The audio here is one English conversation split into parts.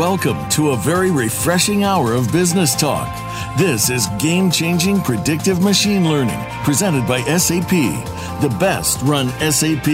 Welcome to a very refreshing hour of business talk. This is Game Changing Predictive Machine Learning, presented by SAP, the best run SAP.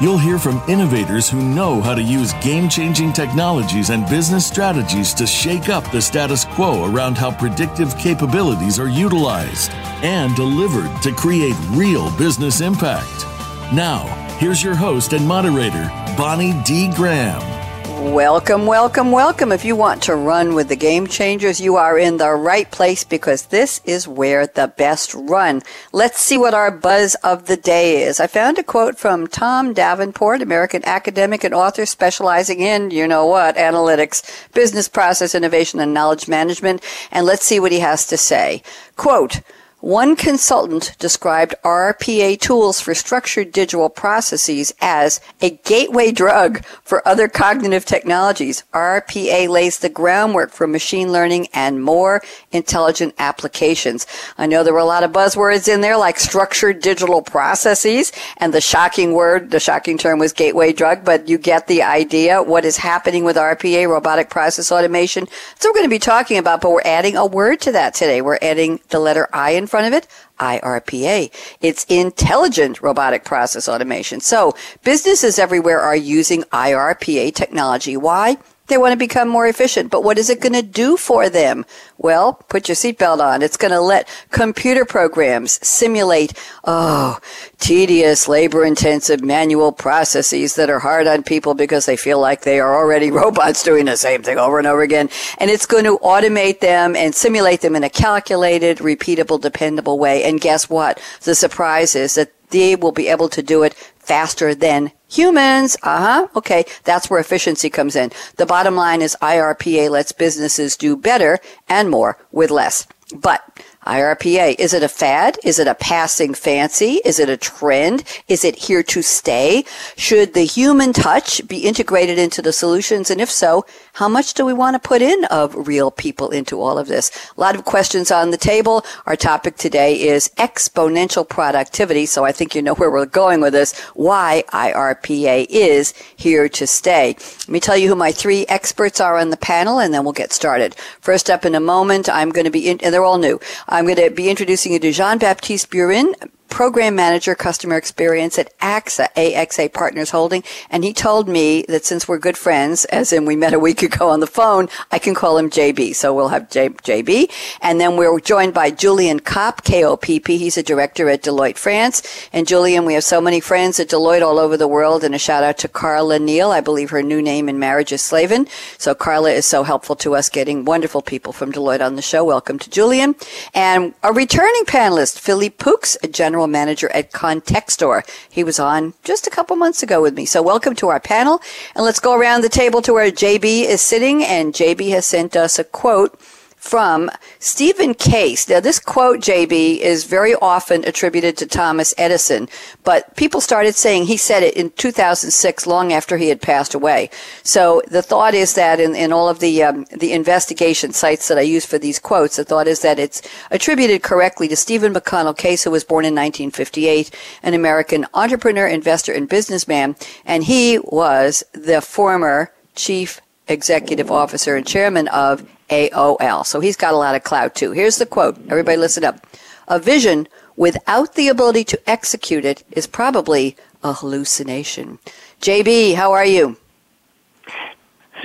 You'll hear from innovators who know how to use game changing technologies and business strategies to shake up the status quo around how predictive capabilities are utilized and delivered to create real business impact. Now, here's your host and moderator, Bonnie D. Graham. Welcome, welcome, welcome. If you want to run with the game changers, you are in the right place because this is where the best run. Let's see what our buzz of the day is. I found a quote from Tom Davenport, American academic and author specializing in, you know what, analytics, business process innovation, and knowledge management. And let's see what he has to say. Quote, one consultant described RPA tools for structured digital processes as a gateway drug for other cognitive technologies. RPA lays the groundwork for machine learning and more intelligent applications. I know there were a lot of buzzwords in there like structured digital processes and the shocking word, the shocking term was gateway drug, but you get the idea what is happening with RPA, robotic process automation. So we're going to be talking about, but we're adding a word to that today. We're adding the letter I in front of it, IRPA. It's intelligent robotic process automation. So businesses everywhere are using IRPA technology. Why? They want to become more efficient, but what is it going to do for them? Well, put your seatbelt on. It's going to let computer programs simulate, oh, tedious, labor intensive manual processes that are hard on people because they feel like they are already robots doing the same thing over and over again. And it's going to automate them and simulate them in a calculated, repeatable, dependable way. And guess what? The surprise is that they will be able to do it faster than humans. Uh huh. Okay. That's where efficiency comes in. The bottom line is IRPA lets businesses do better and more with less. But IRPA. Is it a fad? Is it a passing fancy? Is it a trend? Is it here to stay? Should the human touch be integrated into the solutions? And if so, how much do we want to put in of real people into all of this? A lot of questions on the table. Our topic today is exponential productivity. So I think you know where we're going with this. Why IRPA is here to stay. Let me tell you who my three experts are on the panel and then we'll get started. First up in a moment, I'm going to be in, and they're all new. I'm going to be introducing you to Jean-Baptiste Burin, program manager customer experience at AXA, AXA Partners Holding. And he told me that since we're good friends, as in we met a week ago on the phone, I can call him JB. So we'll have J- JB. And then we're joined by Julien Kopp, K-O-P-P. He's a director at Deloitte France. And Julien, we have so many friends at Deloitte all over the world. And a shout out to Carla Neal. I believe her new name in marriage is Slavin. So Carla is so helpful to us getting wonderful people from Deloitte on the show. Welcome to Julien. And a returning panelist, Philippe Poux, a general general manager at Contextor. He was on just a couple months ago with me. So welcome to our panel. And let's go around the table to where JB is sitting. And JB has sent us a quote from Stephen Case. Now, this quote, JB, is very often attributed to Thomas Edison, but people started saying he said it in 2006, long after he had passed away. So the thought is that in, in all of the um, the investigation sites that I use for these quotes, the thought is that it's attributed correctly to Stephen McConnell Case, who was born in 1958, an American entrepreneur, investor, and businessman, and he was the former chief executive officer and chairman of AOL. So he's got a lot of clout too. Here's the quote. Everybody listen up. A vision without the ability to execute it is probably a hallucination. JB, how are you?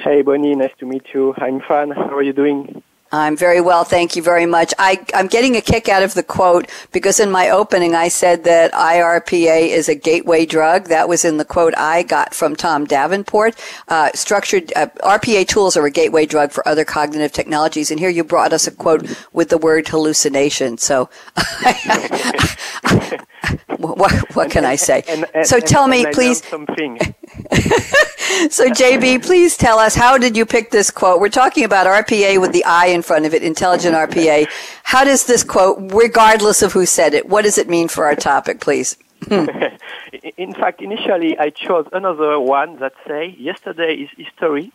Hey, Bonnie, nice to meet you. I'm fine. How are you doing? I'm very well, thank you very much. I, am getting a kick out of the quote because in my opening I said that IRPA is a gateway drug. That was in the quote I got from Tom Davenport. Uh, structured uh, RPA tools are a gateway drug for other cognitive technologies, and here you brought us a quote with the word hallucination. So, what, what can I say? And, and, so tell me, please. Something. so JB, please tell us how did you pick this quote? We're talking about RPA with the I in front of it, intelligent RPA. How does this quote, regardless of who said it, what does it mean for our topic, please? in fact, initially I chose another one that say yesterday is history,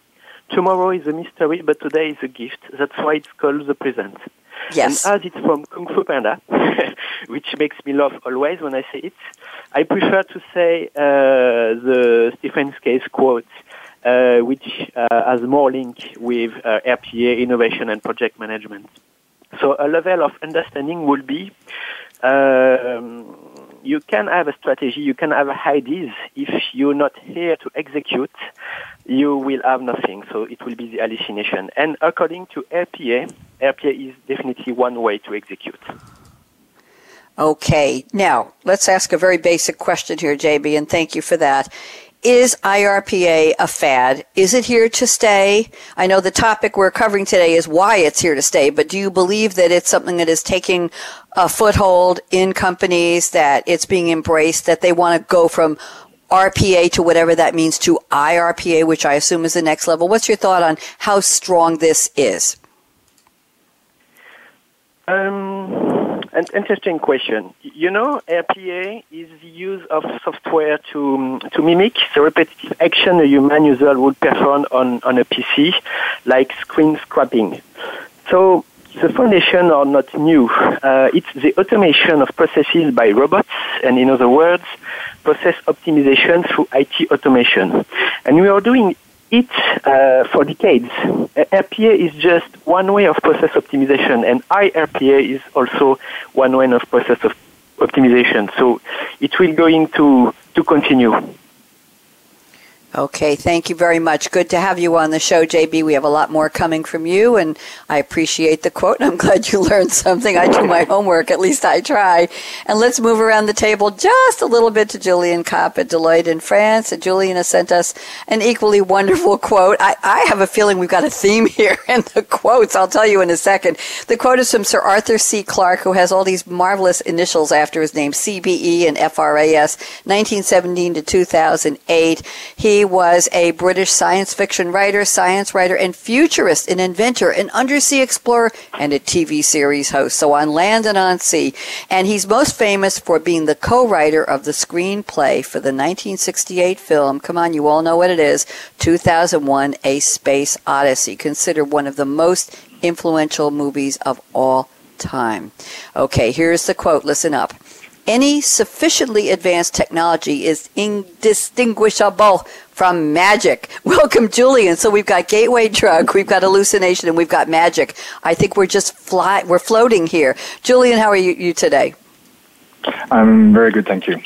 tomorrow is a mystery, but today is a gift. That's why it's called the present. Yes. And as it's from Kung Fu Panda, which makes me laugh always when I say it, I prefer to say uh, the Stephen Case quote, uh, which uh, has more link with RPA, innovation, and project management. So a level of understanding will be um, you can have a strategy, you can have ideas. If you're not here to execute, you will have nothing. So it will be the hallucination. And according to RPA, RPA is definitely one way to execute. Okay, now let's ask a very basic question here, JB, and thank you for that. Is IRPA a fad? Is it here to stay? I know the topic we're covering today is why it's here to stay, but do you believe that it's something that is taking a foothold in companies, that it's being embraced, that they want to go from RPA to whatever that means to IRPA, which I assume is the next level? What's your thought on how strong this is? Um, an interesting question. You know, RPA is the use of software to to mimic the repetitive action a human user would perform on, on a PC, like screen scraping. So the foundation are not new. Uh, it's the automation of processes by robots, and in other words, process optimization through IT automation. And we are doing it uh, for decades. RPA is just one way of process optimization, and IRPA is also one way of process of optimization. So it will going to to continue. Okay, thank you very much. Good to have you on the show, JB. We have a lot more coming from you, and I appreciate the quote. I'm glad you learned something. I do my homework, at least I try. And let's move around the table just a little bit to Julien Kopp at Deloitte in France. And Julien has sent us an equally wonderful quote. I, I have a feeling we've got a theme here in the quotes. I'll tell you in a second. The quote is from Sir Arthur C. Clarke, who has all these marvelous initials after his name, CBE and FRAS, 1917 to 2008. He was a British science fiction writer, science writer, and futurist, an inventor, an undersea explorer, and a TV series host. So on land and on sea. And he's most famous for being the co-writer of the screenplay for the 1968 film. Come on, you all know what it is. 2001: A Space Odyssey, considered one of the most influential movies of all time. Okay, here's the quote. Listen up any sufficiently advanced technology is indistinguishable from magic. Welcome, Julien. So we've got gateway drug, we've got hallucination, and we've got magic. I think we're just fly, we're floating here. Julien, how are you, you today? I'm very good, thank you.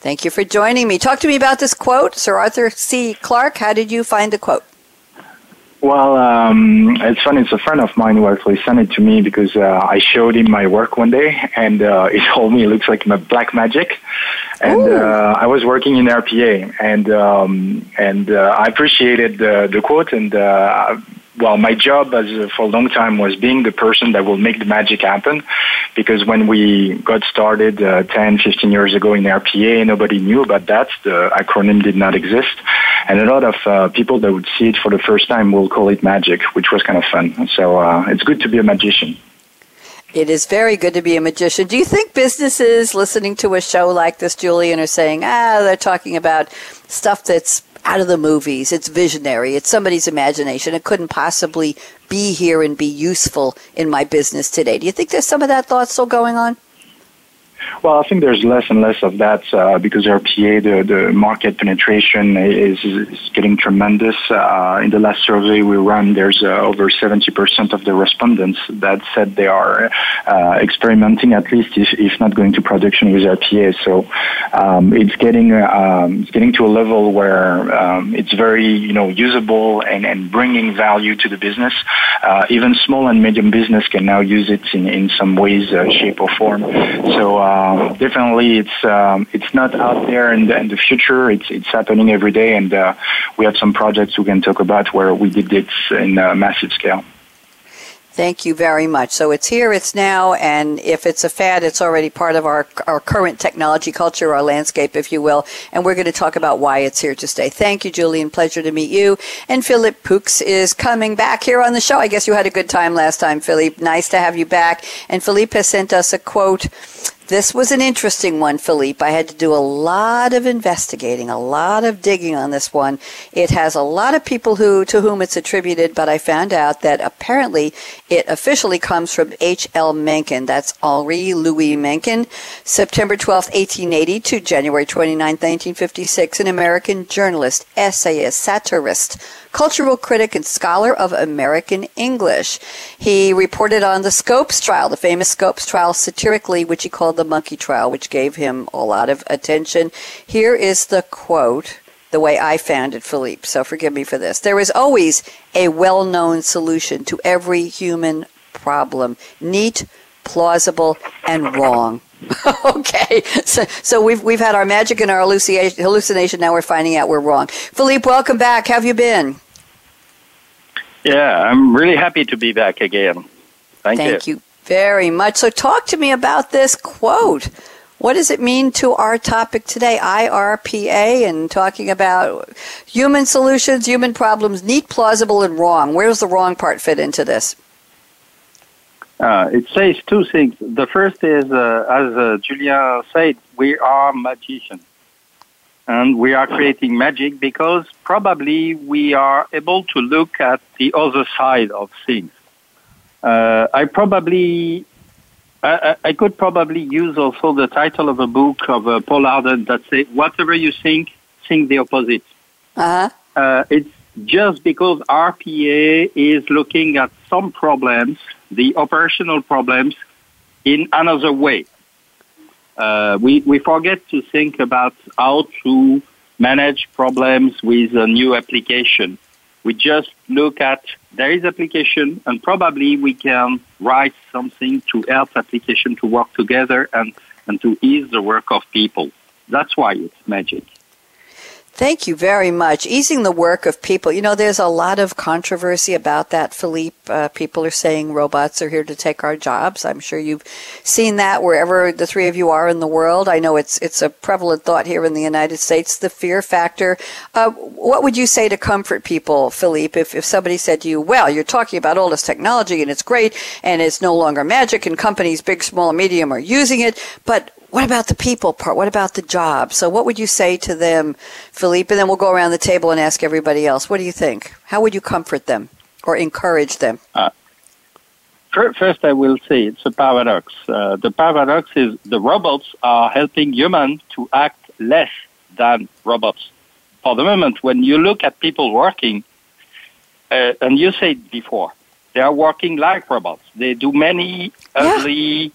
Thank you for joining me. Talk to me about this quote, Sir Arthur C. Clarke. How did you find the quote? Well, um, it's funny. It's a friend of mine who actually sent it to me because uh, I showed him my work one day, and uh, he told me it looks like my black magic. And uh, I was working in RPA, and um, and uh, I appreciated the, the quote, and uh, well, my job as uh, for a long time was being the person that will make the magic happen. Because when we got started uh, 10, 15 years ago in RPA, nobody knew about that. The acronym did not exist. And a lot of uh, people that would see it for the first time will call it magic, which was kind of fun. So uh, it's good to be a magician. It is very good to be a magician. Do you think businesses listening to a show like this, Julien, are saying, ah, they're talking about stuff that's out of the movies. It's visionary. It's somebody's imagination. It couldn't possibly be here and be useful in my business today. Do you think there's some of that thought still going on? Well, I think there's less and less of that uh, because RPA, the, the market penetration is, is getting tremendous. Uh, in the last survey we ran, there's uh, over 70% of the respondents that said they are uh, experimenting at least, if, if not going to production with RPA. So um, it's getting um, it's getting to a level where um, it's very you know usable and, and bringing value to the business. Uh, even small and medium business can now use it in, in some ways, uh, shape, or form. So um, definitely, it's um, it's not out there in the, in the future. It's it's happening every day, and uh, we have some projects we can talk about where we did it in a massive scale. Thank you very much. So it's here, it's now, and if it's a fad, it's already part of our, our current technology culture, our landscape, if you will. And we're going to talk about why it's here to stay. Thank you, Julien. Pleasure to meet you. And Philippe Pooks is coming back here on the show. I guess you had a good time last time, Philippe. Nice to have you back. And Philippe has sent us a quote This was an interesting one, Philippe. I had to do a lot of investigating, a lot of digging on this one. It has a lot of people who to whom it's attributed, but I found out that apparently it officially comes from H.L. Mencken. That's Henry Louis Mencken, September 12, 1880 to January 29, 1956, an American journalist, essayist, satirist, cultural critic and scholar of American English. He reported on the Scopes trial, the famous Scopes trial satirically, which he called the monkey trial, which gave him a lot of attention. Here is the quote the way I found it, Philippe, so forgive me for this. There is always a well known solution to every human problem neat, plausible, and wrong. okay, so, so we've we've had our magic and our hallucination. Now we're finding out we're wrong. Philippe, welcome back. How have you been? Yeah, I'm really happy to be back again. Thank, you. Thank you. you very much. So, talk to me about this quote. What does it mean to our topic today, IRPA, and talking about human solutions, human problems, neat, plausible, and wrong? Where does the wrong part fit into this? Uh, it says two things. The first is, uh, as uh, Julien said, we are magicians. And we are creating magic because probably we are able to look at the other side of things. Uh, I probably, I, I, could probably use also the title of a book of uh, Paul Arden that says, whatever you think, think the opposite. Uh-huh. Uh, it's just because RPA is looking at some problems the operational problems in another way. Uh, we, we forget to think about how to manage problems with a new application. We just look at there is application and probably we can write something to help application to work together and, and to ease the work of people. That's why it's magic. Thank you very much. Easing the work of people. You know, there's a lot of controversy about that, Philippe. Uh, people are saying robots are here to take our jobs. I'm sure you've seen that wherever the three of you are in the world. I know it's it's a prevalent thought here in the United States. The fear factor. Uh, what would you say to comfort people, Philippe, if if somebody said to you, "Well, you're talking about all this technology and it's great and it's no longer magic and companies, big, small, medium, are using it, but what about the people part? What about the job? So, what would you say to them, Philippe? And then we'll go around the table and ask everybody else. What do you think? How would you comfort them or encourage them? Uh, first, I will say it's a paradox. Uh, the paradox is the robots are helping humans to act less than robots. For the moment, when you look at people working, uh, and you said before, they are working like robots. They do many ugly yeah.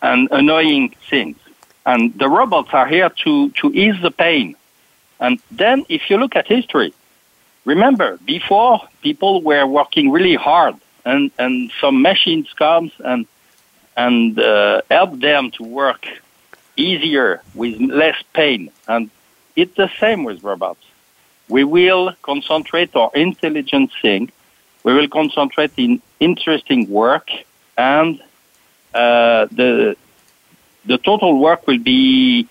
and annoying things. And the robots are here to, to ease the pain. And then if you look at history, remember, before people were working really hard and, and some machines comes and, and uh, help them to work easier with less pain. And it's the same with robots. We will concentrate our intelligent thing. We will concentrate in interesting work and uh, the the total work will be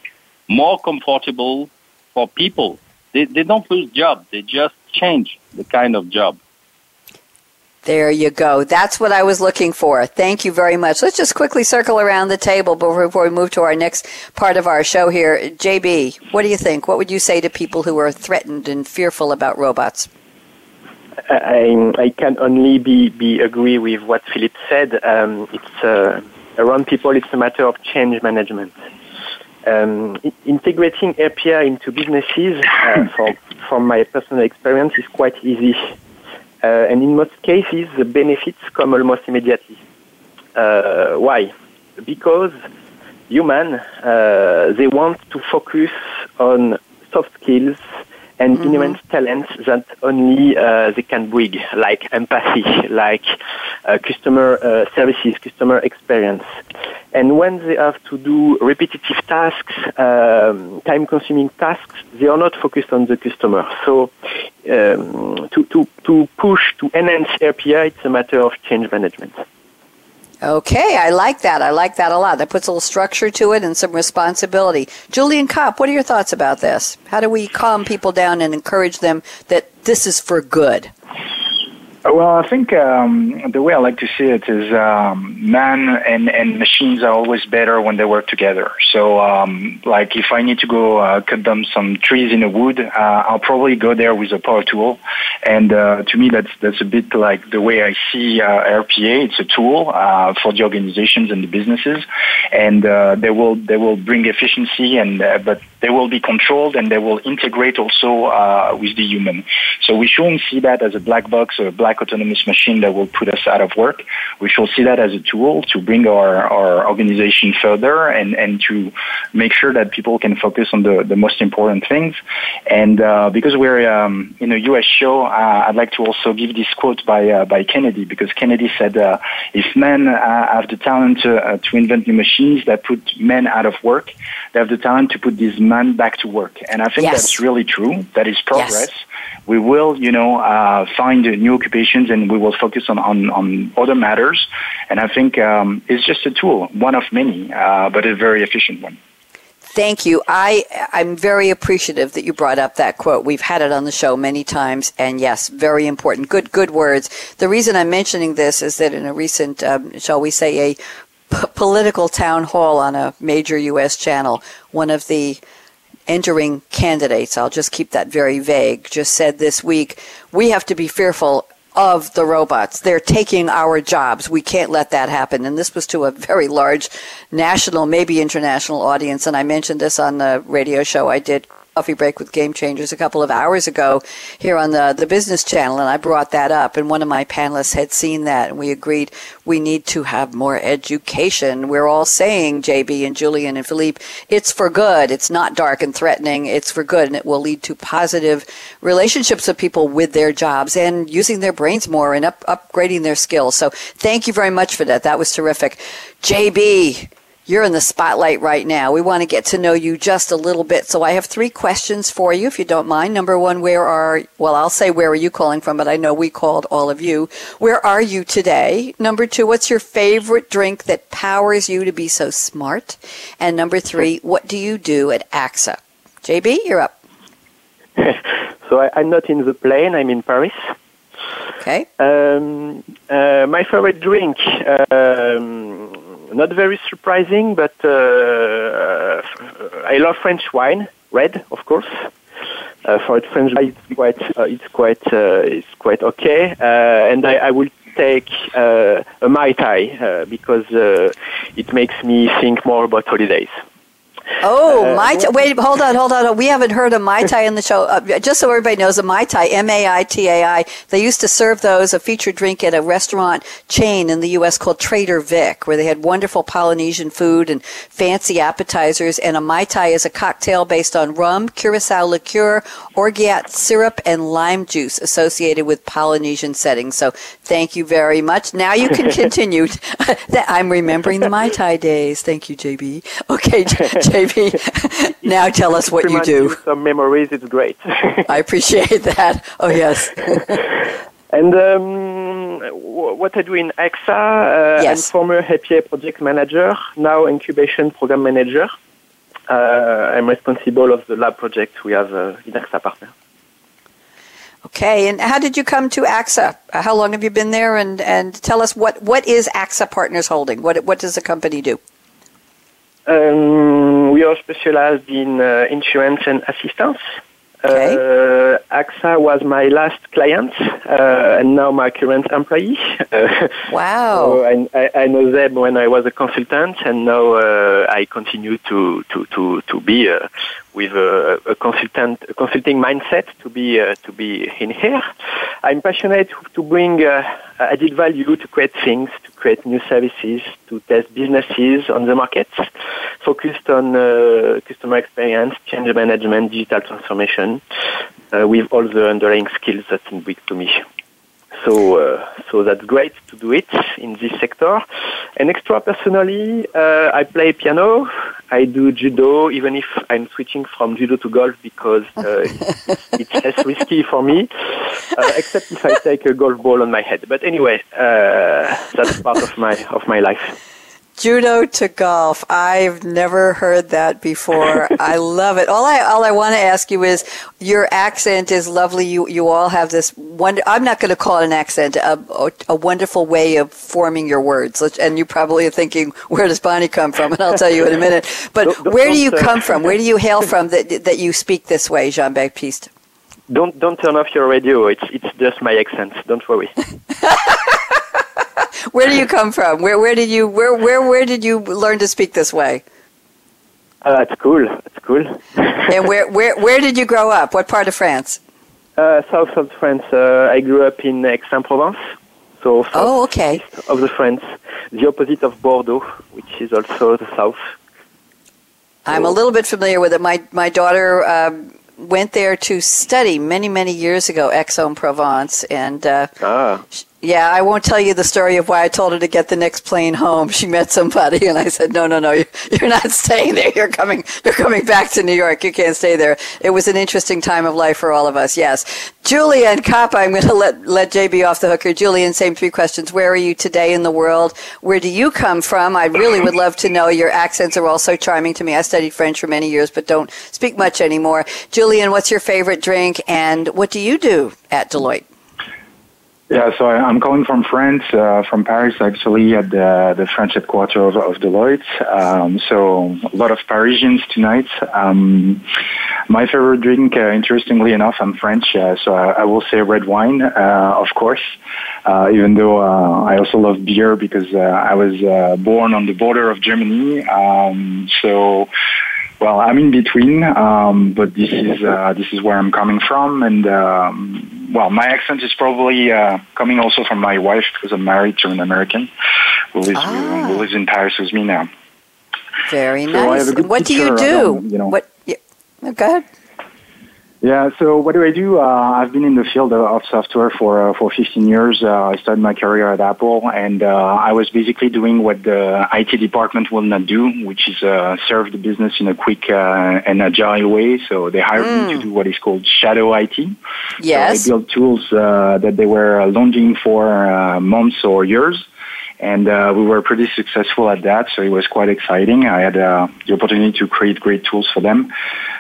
more comfortable for people. They, they don't lose job. They just change the kind of job. There you go. That's what I was looking for. Thank you very much. Let's just quickly circle around the table before we move to our next part of our show here. JB, what do you think? What would you say to people who are threatened and fearful about robots? I, I can only be, be agree with what Philippe said. Um, it's uh, around people, it's a matter of change management. Um, integrating RPA into businesses, uh, from, from my personal experience, is quite easy. Uh, and in most cases, the benefits come almost immediately. Uh, why? Because humans, uh, they want to focus on soft skills and mm-hmm. immense talents that only uh, they can bring, like empathy, like uh, customer uh, services, customer experience. And when they have to do repetitive tasks, um, time-consuming tasks, they are not focused on the customer. So um, to, to, to push, to enhance RPA, it's a matter of change management. Okay, I like that. I like that a lot. That puts a little structure to it and some responsibility. Julien Kopp, what are your thoughts about this? How do we calm people down and encourage them that this is for good? Well, I think um, the way I like to see it is um, man and, and machines are always better when they work together. So, um, like if I need to go uh, cut down some trees in the wood, uh, I'll probably go there with a power tool. And uh, to me, that's that's a bit like the way I see uh, RPA. It's a tool uh, for the organizations and the businesses, and uh, they will they will bring efficiency, and but they will be controlled and they will integrate also with the human. So we shouldn't see that as a black box or a black autonomous machine that will put us out of work. We should see that as a tool to bring our, our organization further and, and to make sure that people can focus on the, the most important things. And uh, because we're um, in a U.S. show, uh, I'd like to also give this quote by uh, by Kennedy because Kennedy said, uh, "If men uh, have the talent to, uh, to invent new machines that put men out of work, they have the talent to put these men back to work." And I think yes. that's really true. That is progress. Yes we will, you know, uh, find new occupations and we will focus on, on, on other matters. And I think um, it's just a tool, one of many, uh, but a very efficient one. Thank you. I I'm very appreciative that you brought up that quote. We've had it on the show many times, and yes, very important. Good good words. The reason I'm mentioning this is that in a recent, um, shall we say, a p- political town hall on a major U.S. channel, one of the entering candidates, I'll just keep that very vague, just said this week, we have to be fearful of the robots. They're taking our jobs. We can't let that happen. And this was to a very large national, maybe international audience. And I mentioned this on the radio show I did coffee break with Game Changers a couple of hours ago here on the, the business channel, and I brought that up, and one of my panelists had seen that, and we agreed we need to have more education. We're all saying, JB and Julien and Philippe, it's for good. It's not dark and threatening. It's for good, and it will lead to positive relationships of people with their jobs and using their brains more and up, upgrading their skills. So thank you very much for that. That was terrific. JB, you're in the spotlight right now. We want to get to know you just a little bit. So I have three questions for you, if you don't mind. Number one, where are, well, I'll say where are you calling from, but I know we called all of you. Where are you today? Number two, what's your favorite drink that powers you to be so smart? And number three, what do you do at AXA? JB, you're up. so I, am not in the plane, I'm in Paris. Okay. Um, uh, my favorite drink, um, not very surprising, but uh, uh, I love French wine, red, of course. Uh, for French wine, it's quite, uh, it's quite, uh, it's quite okay, uh, and I, I will take a mai tai because it makes me think more about holidays. Oh, uh, Mai Tai. Wait, hold on, hold on. We haven't heard of Mai Tai in the show. Uh, just so everybody knows, a Mai Tai, M A I T A I, they used to serve those, a featured drink at a restaurant chain in the U.S. called Trader Vic, where they had wonderful Polynesian food and fancy appetizers. And a Mai Tai is a cocktail based on rum, curacao liqueur, orgeat syrup, and lime juice associated with Polynesian settings. So thank you very much. Now you can continue. I'm remembering the Mai Tai days. Thank you, JB. Okay, JB, now tell us what you do. Some memories, it's great. I appreciate that. Oh, yes. and um, what I do in AXA, uh, yes. I'm former RPA project manager, now incubation program manager. Uh, I'm responsible of the lab project we have uh, in AXA Partner. Okay, and how did you come to AXA? How long have you been there? And, and tell us what, what is AXA Partners Holding? What, what does the company do? Um, we are specialized in uh, insurance and assistance. Okay. Uh, AXA was my last client, uh, and now my current employee. wow! So I, I, know them when I was a consultant, and now uh, I continue to to to to be uh, with a, a, consultant a consulting mindset to be uh, to be in here. I'm passionate to bring added value to create things, to create new services, to test businesses on the market, focused on uh, customer experience, change management, digital transformation, uh, with all the underlying skills that big to me. So, uh, so that's great to do it in this sector. And extra personally, uh, I play piano. I do judo, even if I'm switching from judo to golf because uh, it's, less risky for me, uh, except if I take a golf ball on my head. But anyway, uh, that's part of my of my life. Judo to golf. I've never heard that before. I love it. All I all I want to ask you is your accent is lovely. You you all have this wonder. I'm not going to call it an accent. A, a wonderful way of forming your words. And you probably are thinking, where does Bonnie come from? And I'll tell you in a minute. But don't, don't, where do you come from? Where do you hail from that that you speak this way, Jean Baptiste? Don't don't turn off your radio. It's it's just my accent. Don't worry. where do you come from? Where where did you where where where did you learn to speak this way? Uh, it's cool. It's cool. and where where where did you grow up? What part of France? Uh, south of France. Uh, I grew up in Aix-en-Provence, so south oh, okay. of the France, the opposite of Bordeaux, which is also the south. I'm a little bit familiar with it. My my daughter um, went there to study many many years ago, Aix-en-Provence, and uh, ah. Yeah, I won't tell you the story of why I told her to get the next plane home. She met somebody, and I said, "No, no, no, you're not staying there. You're coming. You're coming back to New York. You can't stay there." It was an interesting time of life for all of us. Yes, Julien Kappa. I'm going to let let JB off the hook here. Julien, same three questions. Where are you today in the world? Where do you come from? I really would love to know. Your accents are all so charming to me. I studied French for many years, but don't speak much anymore. Julien, what's your favorite drink, and what do you do at Deloitte? Yeah, so I, am calling from France, uh, from Paris, actually, at the, the French headquarters of, of Deloitte. Um, so a lot of Parisians tonight. Um, my favorite drink, uh, interestingly enough, I'm French, uh, so I, I, will say red wine, uh, of course. Uh, even though uh, I also love beer because I was born on the border of Germany. Um, so well, I'm in between, um, but this is uh, this is where I'm coming from, and um, well, my accent is probably uh, coming also from my wife because I'm married to an American who lives ah. who lives in Paris with me now. Very so nice. What do you do? you know, what? Yeah, go ahead. Yeah, so what do I do? Uh, I've been in the field of software for uh, for 15 years. Uh, I started my career at Apple, and uh, I was basically doing what the IT department will not do, which is uh, serve the business in a quick uh, and agile way. So they hired mm. me to hmm. do what is called shadow IT. Yes. So I built tools that they were longing for months or years and uh, we were pretty successful at that. So it was quite exciting. I had uh, the opportunity to create great tools for them.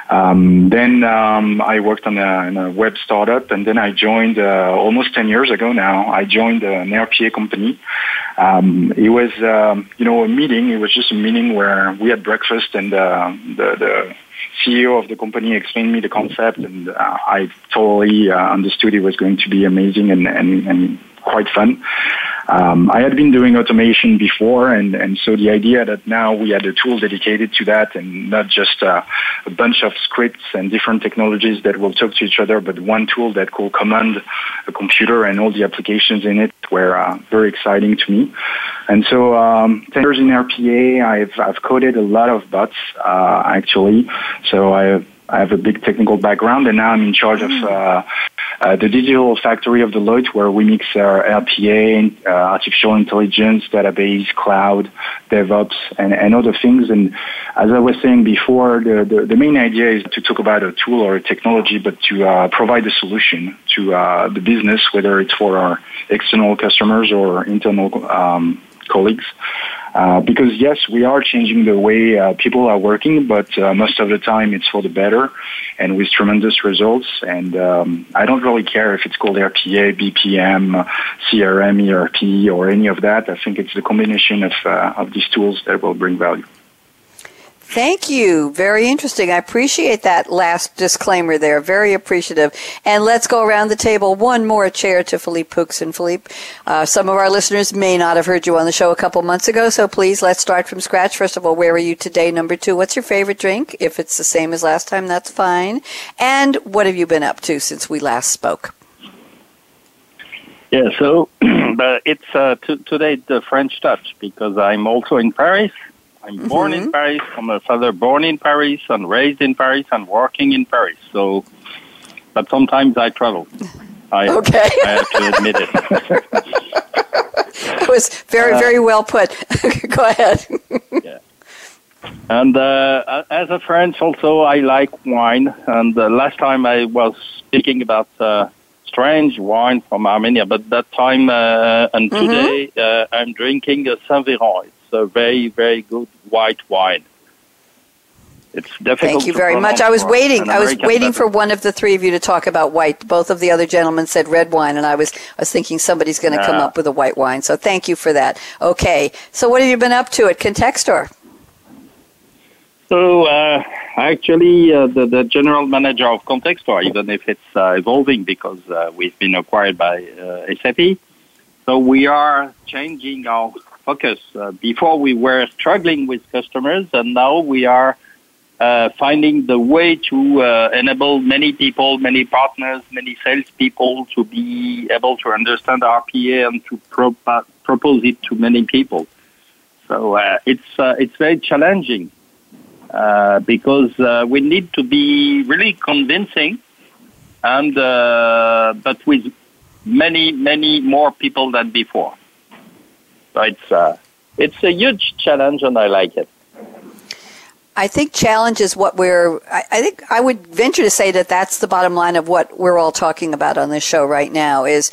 Um, then um, I worked on a, a, web startup, and then I joined uh, almost 10 years ago now. I joined an RPA company. Um, it was, um, you know, a meeting. It was just a meeting where we had breakfast, and uh, the, the CEO of the company explained me the concept, and uh, I totally uh, understood it was going to be amazing and, and, and quite fun. Um, I had been doing automation before, and, and so the idea that now we had a tool dedicated to that and not just uh, a bunch of scripts and different technologies that will talk to each other, but one tool that could command a computer and all the applications in it were uh, very exciting to me. And so, um, 10 years in RPA, I've, I've coded a lot of bots, uh, actually. So I I have a big technical background, and now I'm in charge of uh, uh, the digital factory of Deloitte, where we mix our RPA, uh, artificial intelligence, database, cloud, DevOps, and, and other things. And as I was saying before, the, the, the, main idea is to talk about a tool or a technology, but to uh, provide a solution to uh, the business, whether it's for our external customers or internal um, colleagues. Uh, because yes, we are changing the way uh, people are working, but uh, most of the time it's for the better and with tremendous results. And um, I don't really care if it's called RPA, BPM, CRM, ERP, or any of that. I think it's the combination of, uh, of these tools that will bring value. Thank you. Very interesting. I appreciate that last disclaimer there. Very appreciative. And let's go around the table. One more chair to Philippe Poux. And Philippe, uh, some of our listeners may not have heard you on the show a couple months ago, so please let's start from scratch. First of all, where are you today? Number two, what's your favorite drink? If it's the same as last time, that's fine. And what have you been up to since we last spoke? Yeah, so it's uh, t- today the French touch because I'm also in Paris I'm mm-hmm. born in. Paris. I'm a father born in Paris and raised in Paris and working in Paris. So, but sometimes I travel. I, okay. I have to admit it. it was very, uh, very well put. Go ahead. yeah. And uh, as a French, also I like wine. And the last time I was speaking about uh, strange wine from Armenia, but that time uh, and mm-hmm. today uh, I'm drinking a Saint Véran. It's a very, very good white wine. It's difficult. Thank you very much. I was waiting. I was waiting for one of the three of you to talk about white. Both of the other gentlemen said red wine, and I was I was thinking somebody's going to come up with a white wine. So thank you for that. Okay. So what have you been up to at Contextor? So uh, actually, uh, the, the general manager of Contextor, even if it's uh, evolving because uh, we've been acquired by uh, SAP, so we are changing our focus. Uh, before we were struggling with customers, and now we are uh, finding the way to uh, enable many people, many partners, many salespeople to be able to understand RPA and to pro- propose it to many people. So uh, it's uh, it's very challenging uh, because uh, we need to be really convincing, and but with many many more people than before. It's uh, it's a huge challenge, and I like it. I think challenge is what we're, I, I, think I would venture to say that that's the bottom line of what we're all talking about on this show right now is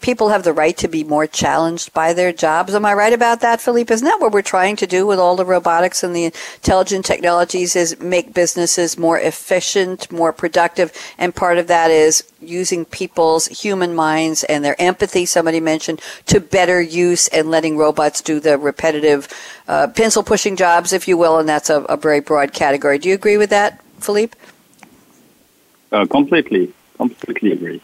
people have the right to be more challenged by their jobs. Am I right about that, Philippe? Isn't that what we're trying to do with all the robotics and the intelligent technologies is make businesses more efficient, more productive, and part of that is using people's human minds and their empathy, somebody mentioned, to better use and letting robots do the repetitive uh, pencil pushing jobs, if you will, and that's a, a, very broad category. Do you agree with that, Philippe? Uh, completely, completely agree.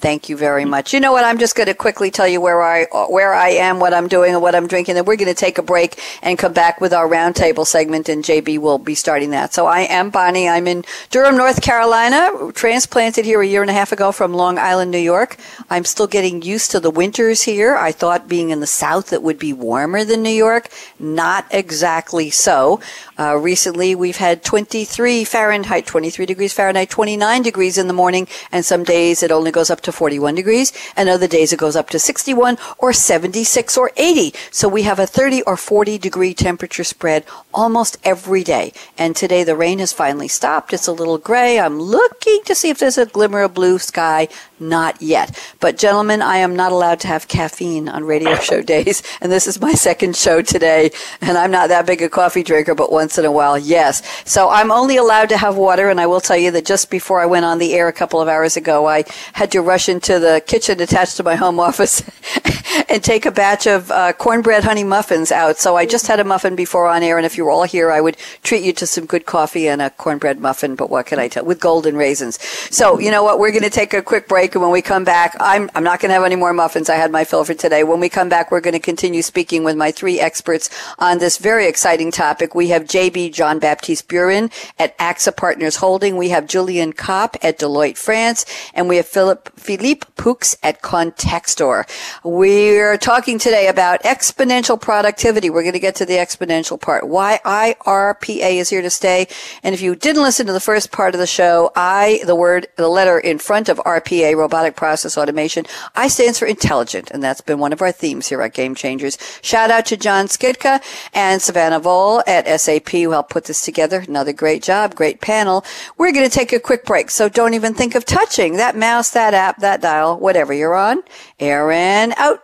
Thank you very much. You know what? I'm just going to quickly tell you where I where I am, what I'm doing, and what I'm drinking. Then we're going to take a break and come back with our roundtable segment, and JB will be starting that. So I am Bonnie. I'm in Durham, North Carolina, transplanted here a year and a half ago from Long Island, New York. I'm still getting used to the winters here. I thought being in the South it would be warmer than New York. Not exactly so. Uh, recently, we've had 23 Fahrenheit, 23 degrees Fahrenheit, 29 degrees in the morning, and some days it only goes up to 41 degrees, and other days it goes up to 61 or 76 or 80. So we have a 30 or 40 degree temperature spread almost every day. And today the rain has finally stopped. It's a little gray. I'm looking to see if there's a glimmer of blue sky. Not yet. But gentlemen, I am not allowed to have caffeine on radio show days, and this is my second show today, and I'm not that big a coffee drinker, but once in a while, yes. So I'm only allowed to have water, and I will tell you that just before I went on the air a couple of hours ago, I had to rush into the kitchen attached to my home office and take a batch of uh, cornbread honey muffins out. So I just had a muffin before on air, and if you were all here, I would treat you to some good coffee and a cornbread muffin. But what can I tell? With golden raisins. So you know what? We're going to take a quick break, and when we come back, I'm I'm not going to have any more muffins. I had my fill for today. When we come back, we're going to continue speaking with my three experts on this very exciting topic. We have JB Jean Baptiste Burin at AXA Partners Holding. We have Julien Kopp at Deloitte France, and we have Philippe Philippe Poux at Contextor. We're talking today about exponential productivity. We're going to get to the exponential part. Why IRPA is here to stay. And if you didn't listen to the first part of the show, I, the word, the letter in front of RPA, robotic process automation, I stands for intelligent. And that's been one of our themes here at Game Changers. Shout out to John Skidka and Savannah Vole at SAP who helped put this together. Another great job, great panel. We're going to take a quick break. So don't even think of touching that mouse, that app, that dial, whatever you're on. Aaron out.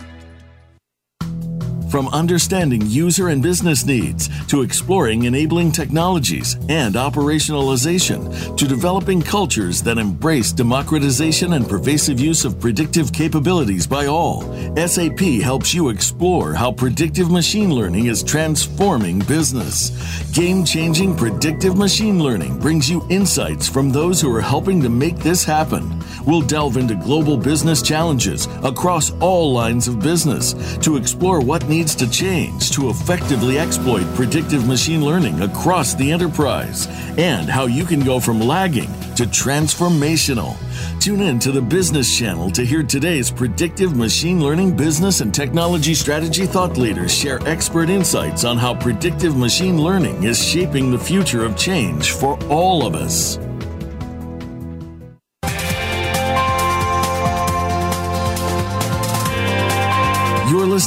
From understanding user and business needs to exploring enabling technologies and operationalization to developing cultures that embrace democratization and pervasive use of predictive capabilities by all, SAP helps you explore how predictive machine learning is transforming business. Game changing predictive machine learning brings you insights from those who are helping to make this happen. We'll delve into global business challenges across all lines of business to explore what needs needs to change to effectively exploit predictive machine learning across the enterprise, and how you can go from lagging to transformational. Tune in to the Business Channel to hear today's predictive machine learning business and technology strategy thought leaders share expert insights on how predictive machine learning is shaping the future of change for all of us.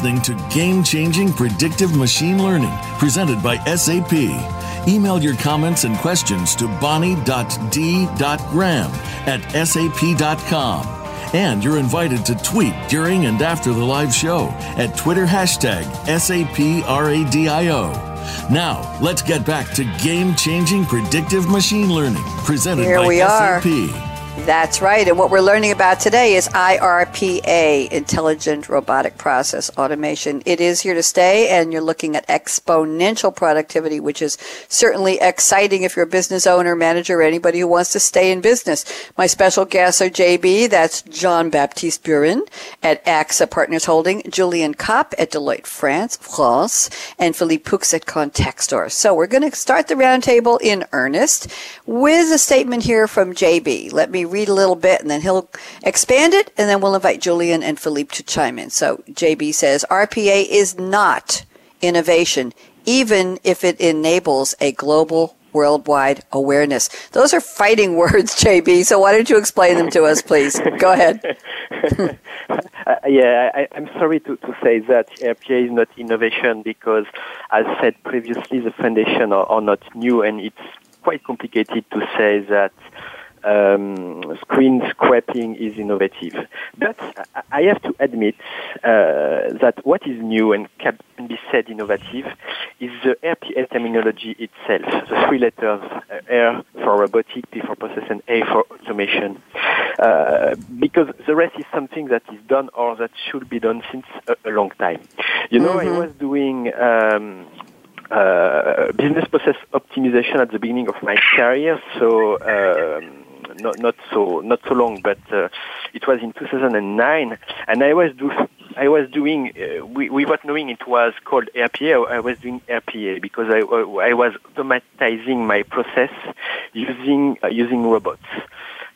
Listening to Game Changing Predictive Machine Learning, presented by SAP. Email your comments and questions to bonnie.d.graham at sap.com. And you're invited to tweet during and after the live show at Twitter hashtag SAPRADIO. Now, let's get back to game changing predictive machine learning presented Here by SAP. are. That's right. And what we're learning about today is IRPA, Intelligent Robotic Process Automation. It is here to stay, and you're looking at exponential productivity, which is certainly exciting if you're a business owner, manager, or anybody who wants to stay in business. My special guests are JB, that's Jean Baptiste Burin at AXA Partners Holding, Julien Kopp at Deloitte France, France, and Philippe Poux at Contextor. So we're going to start the roundtable in earnest with a statement here from JB. Let me read a little bit and then he'll expand it and then we'll invite Julien and Philippe to chime in. So JB says RPA is not innovation, even if it enables a global worldwide awareness. Those are fighting words, JB. So why don't you explain them to us, please? Go ahead. uh, yeah, I, I'm sorry to, to say that RPA is not innovation because, as said previously, the foundation are, are not new, and it's quite complicated to say that um, screen scraping is innovative. But I have to admit uh, that what is new and can be said innovative is the RPA terminology itself, the three letters, uh, R for robotic, P for process, and A for automation. Uh, because the rest is something that is done or that should be done since a, a long time. You know, mm-hmm. I was doing um, uh, business process optimization at the beginning of my career, so um, not not so not so long, but uh, it was in 2009, and I was do I was doing uh, without knowing it was called RPA. I was doing RPA because I I was automatizing my process using uh, using robots.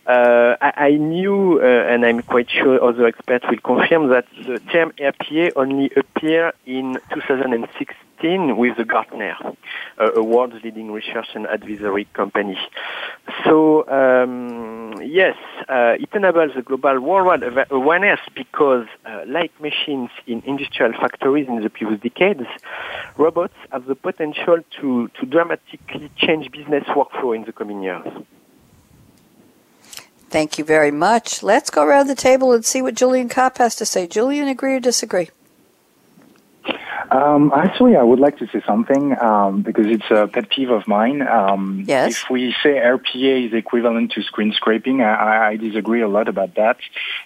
Uh, I, I, knew, uh, and I'm quite sure other experts will confirm that the term RPA only appeared in 2016 with the Gartner, a world's leading research and advisory company. So, um, yes, uh, it enables a global worldwide awareness because, uh, like machines in industrial factories in the previous decades, robots have the potential to, to dramatically change business workflow in the coming years. Thank you very much. Let's go around the table and see what Julien Kopp has to say. Julien, agree or disagree? Um, actually, I would like to say something um, because it's a pet peeve of mine. Um, yes. If we say RPA is equivalent to screen scraping, I, I disagree a lot about that.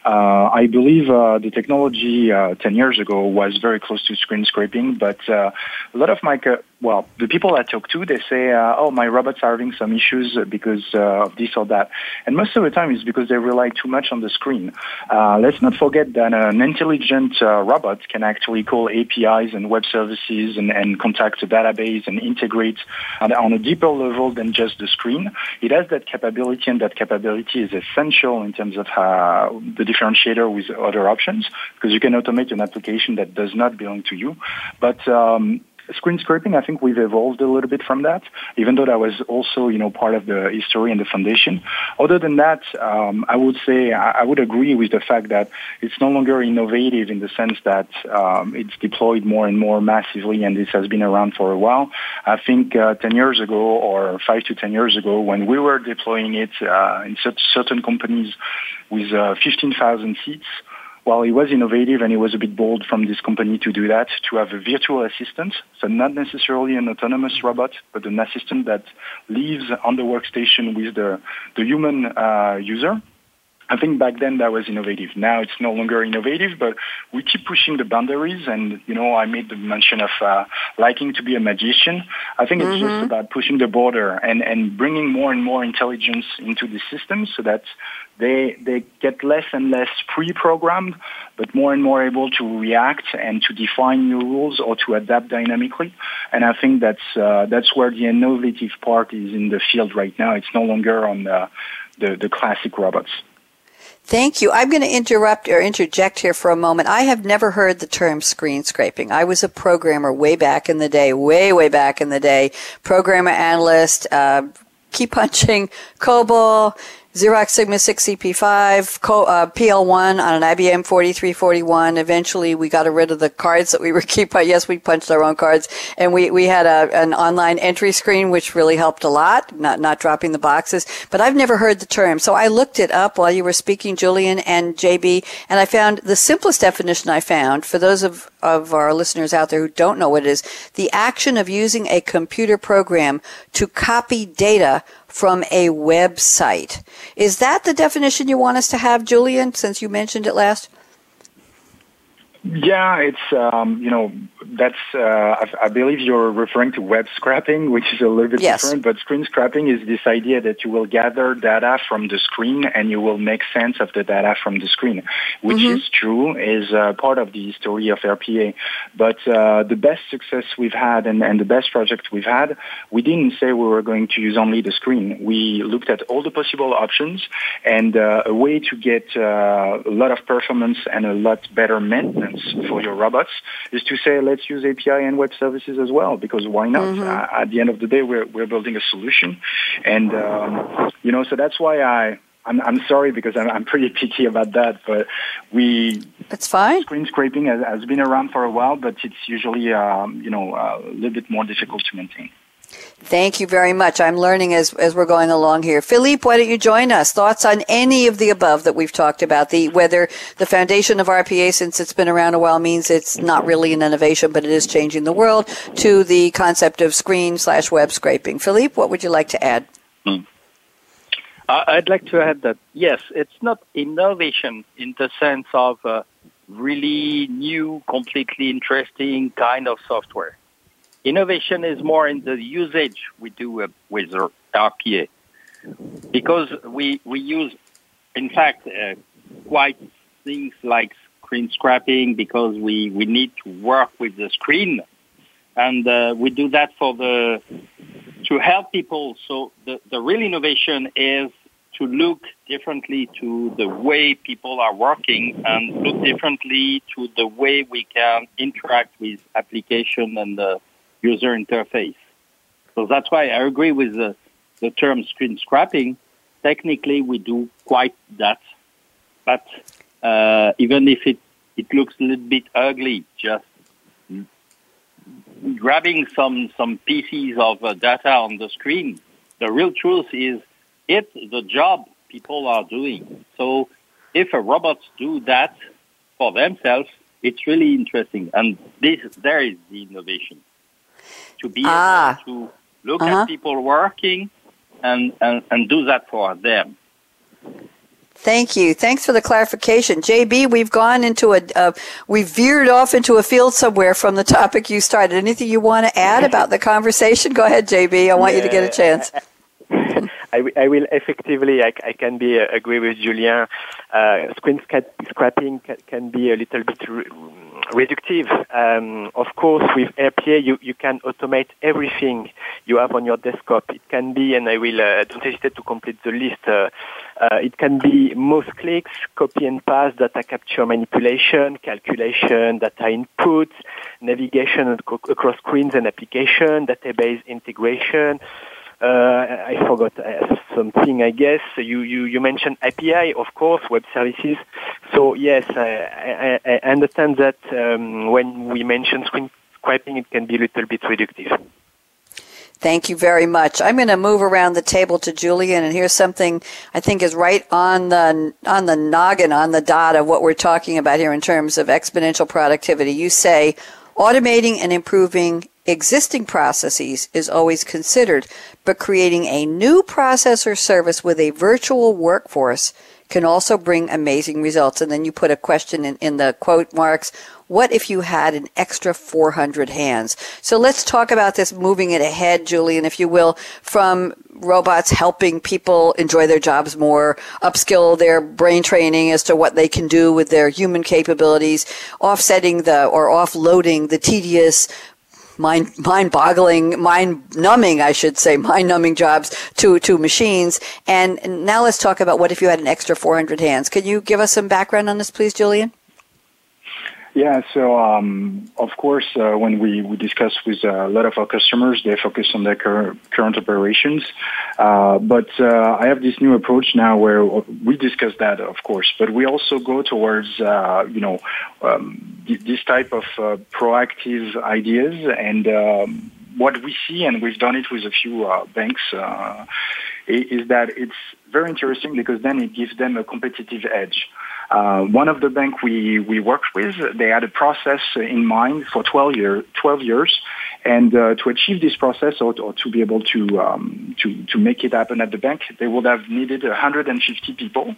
Uh, I believe uh, the technology uh, 10 years ago was very close to screen scraping, but uh, a lot of my well, the people I talk to, they say, uh, "Oh, my robots are having some issues because uh, of this or that," and most of the time it's because they rely too much on the screen. Uh, let's not forget that an intelligent uh, robot can actually call APIs and web services and, and contact a database and integrate on, a deeper level than just the screen. It has that capability, and that capability is essential in terms of the differentiator with other options because you can automate an application that does not belong to you, but um, screen scraping, I think we've evolved a little bit from that, even though that was also, you know, part of the history and the foundation. Other than that, um, I would say I, would agree with the fact that it's no longer innovative in the sense that um, it's deployed more and more massively, and this has been around for a while. I think uh, 10 years ago or 5 to 10 years ago, when we were deploying it uh, in certain companies with uh, 15,000 seats, while it was innovative and it was a bit bold from this company to do that, to have a virtual assistant, so not necessarily an autonomous robot, but an assistant that lives on the workstation with the, the human uh, user. I think back then that was innovative. Now it's no longer innovative, but we keep pushing the boundaries. And you know, I made the mention of uh, liking to be a magician. I think mm-hmm. it's just mm-hmm. about pushing the border and and bringing more and more intelligence into the system, so that they they get less and less pre-programmed, but more and more able to react and to define new rules or to adapt dynamically. And I think that's uh, that's where the innovative part is in the field right now. It's no longer on the the, the classic robots. Thank you. I'm going to interrupt or interject here for a moment. I have never heard the term screen scraping. I was a programmer way back in the day, way, way back in the day, programmer analyst, uh, key punching, COBOL, Xerox Sigma 6CP5, uh, PL1 on an IBM 4341. Eventually, we got rid of the cards that we were keeping. Yes, we punched our own cards, and we, we had a, an online entry screen, which really helped a lot, not, not dropping the boxes. But I've never heard the term. So I looked it up while you were speaking, Julien and JB, and I found the simplest definition I found for those of, of our listeners out there who don't know what it is, the action of using a computer program to copy data from a website. Is that the definition you want us to have, Julien, since you mentioned it last? Yeah, it's um, you know that's uh, I, I, believe you're referring to web scraping, which is a little bit yes. different. But screen scraping is this idea that you will gather data from the screen and you will make sense of the data from the screen, which mm-hmm. is true, is uh, part of the story of RPA. But uh, the best success we've had and, and the best project we've had, we didn't say we were going to use only the screen. We looked at all the possible options and uh, a way to get uh, a lot of performance and a lot better maintenance for your robots is to say let's use API and web services as well because why not? Mm-hmm. Uh, at the end of the day, we're we're building a solution, and um, you know so that's why I. I'm, I'm sorry because I'm, I'm pretty picky about that, but we. That's fine. Screen scraping has, has been around for a while, but it's usually, um, you know, uh, a little bit more difficult to maintain. Thank you very much. I'm learning as, as we're going along here. Philippe, why don't you join us? Thoughts on any of the above that we've talked about? The whether the foundation of RPA, since it's been around a while, means it's not really an innovation, but it is changing the world. To the concept of screen slash web scraping. Philippe, what would you like to add? Hmm. I'd like to add that yes, it's not innovation in the sense of uh, really new, completely interesting kind of software Innovation is more in the usage we do with RPA because we, we use, in fact, uh, quite things like screen scrapping because we, we need to work with the screen and uh, we do that for the to help people. So the, the real innovation is to look differently to the way people are working and look differently to the way we can interact with application and the user interface. So that's why I agree with the, the term screen scraping. Technically, we do quite that, but uh, even if it, it looks a little bit ugly, just grabbing some, some pieces of uh, data on the screen, the real truth is it's the job people are doing. So if a robots do that for themselves, it's really interesting. And this, there is the innovation to be ah. able to look uh-huh. at people working and, and, and do that for them. Thank you. Thanks for the clarification. JB, we've gone into a, uh, we've veered off into a field somewhere from the topic you started. Anything you want to add about the conversation? Go ahead, JB. I want yeah. you to get a chance. I, I will effectively, I, I can be uh, agree with Julien. Uh, screen scrapping can, can, be a little bit re- reductive. Um, of course, with RPA, you, you can automate everything you have on your desktop. It can be, and I will uh, don't hesitate to complete the list. Uh, uh, it can be most clicks, copy and paste, data capture manipulation, calculation, data input, navigation across screens and application, database integration. Uh, I forgot uh, something, I guess. You, you, you mentioned API, of course, web services. So yes, I, I, I understand that um, when we mention screen scraping, it can be a little bit reductive. Thank you very much. I'm going to move around the table to Julien, and here's something I think is right on the on the noggin, on the dot of what we're talking about here in terms of exponential productivity. You say automating and improving existing processes is always considered, but creating a new process or service with a virtual workforce can also bring amazing results. And then you put a question in, in the quote marks. What if you had an extra 400 hands? So let's talk about this, moving it ahead, Julien, if you will, from robots helping people enjoy their jobs more, upskill their brain training as to what they can do with their human capabilities, offsetting the or offloading the tedious mind mind boggling, mind numbing, I should say, mind numbing jobs to to machines. And now let's talk about what if you had an extra 400 hands. Can you give us some background on this, please, Julien? Yeah, so um, of course, uh, when we, we discuss with a lot of our customers, they focus on their cur- current operations. Uh, but uh, I have this new approach now where we discuss that, of course, but we also go towards, uh, you know, um, this type of uh, proactive ideas. And um, what we see, and we've done it with a few uh, banks, is that it's very interesting because then it gives them a competitive edge. Uh, one of the bank we, we worked with, they had a process in mind for 12, year, 12 years and uh, to achieve this process or, or to be able to, um, to, to make it happen at the bank, they would have needed 150 people.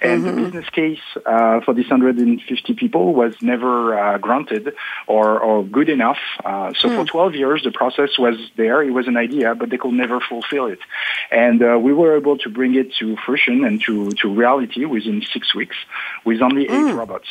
And mm-hmm. the business case uh, for these 150 people was never uh, granted or, or good enough. Uh, so mm. for 12 years, the process was there. It was an idea, but they could never fulfill it. And uh, we were able to bring it to fruition and to, to reality within six weeks with only eight mm. robots.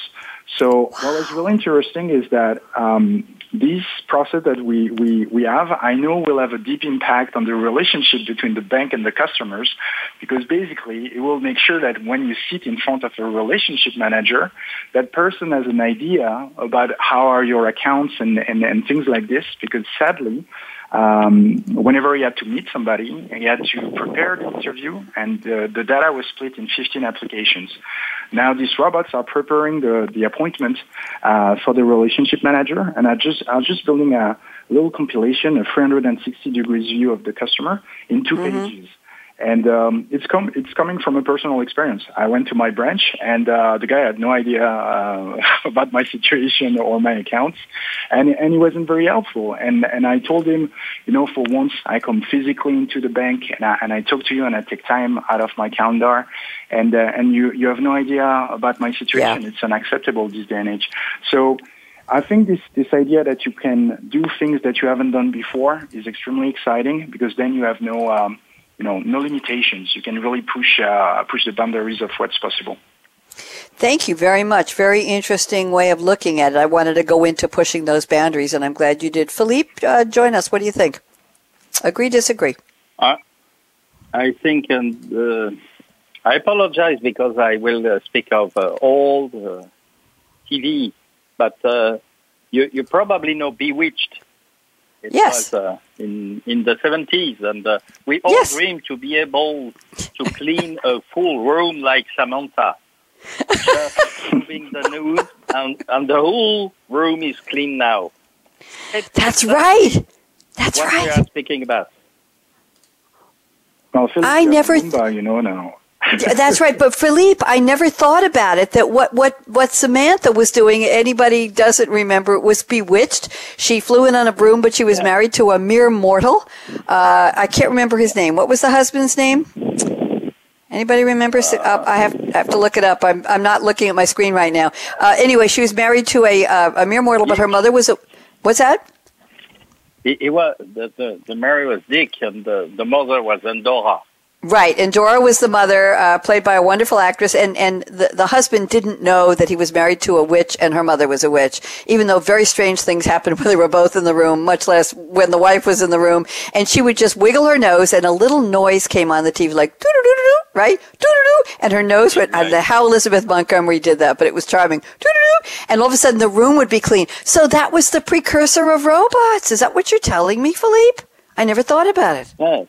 So what was really interesting is that um, this process that we, we, we have, I know will have a deep impact on the relationship between the bank and the customers because basically it will make sure that when you sit in front of a relationship manager, that person has an idea about how are your accounts and, and, and things like this because sadly, um, whenever he had to meet somebody, he had to prepare the interview, and uh, the data was split in 15 applications. Now these robots are preparing the, the appointment uh, for the relationship manager, and I just I was just building a little compilation, a 360 degrees view of the customer in 2 mm-hmm. pages and um, it's com- it's coming from a personal experience. I went to my branch, and uh, the guy had no idea uh, about my situation or my accounts, and and he wasn't very helpful. And and I told him, you know, for once I come physically into the bank, and I and I talk to you, and I take time out of my calendar, and uh, and you you have no idea about my situation. Yeah. It's unacceptable this day and age. So. I think this, this idea that you can do things that you haven't done before is extremely exciting because then you have no um, you know, no limitations. You can really push uh, push the boundaries of what's possible. Thank you very much. Very interesting way of looking at it. I wanted to go into pushing those boundaries, and I'm glad you did. Philippe, uh, join us. What do you think? Agree, disagree? Uh, I think, and uh, I apologize because I will uh, speak of uh, old TV, but you, you probably know Bewitched. It yes. was uh, in in the 70s, and uh, we all yes. dream to be able to clean a full room like Samantha. Just moving the news, and, and the whole room is clean now. It's That's right. That's what right. What we are speaking about. Well, I never. Th- you know now. That's right. But Philippe, I never thought about it that what, what, what Samantha was doing, anybody doesn't remember, it was bewitched. She flew in on a broom, but she was yeah. married to a mere mortal. Uh, I can't remember his name. What was the husband's name? Anybody remember? Uh, I have I have to look it up. I'm I'm not looking at my screen right now. Uh, anyway, she was married to a uh, a mere mortal, but her mother was a. What's that? He, he was the, the the Mary was Dick, and the the mother was Endora. Right, Endora was the mother, uh, played by a wonderful actress, and and the the husband didn't know that he was married to a witch, and her mother was a witch. Even though very strange things happened when they were both in the room, much less when the wife was in the room, and she would just wiggle her nose, and a little noise came on the TV, like doo doo doo doo, right, doo doo doo, and her nose went. I don't know how Elizabeth Montgomery did that, but it was charming, doo doo doo, and all of a sudden the room would be clean. So that was the precursor of robots. Is that what you're telling me, Philippe? I never thought about it. Yes.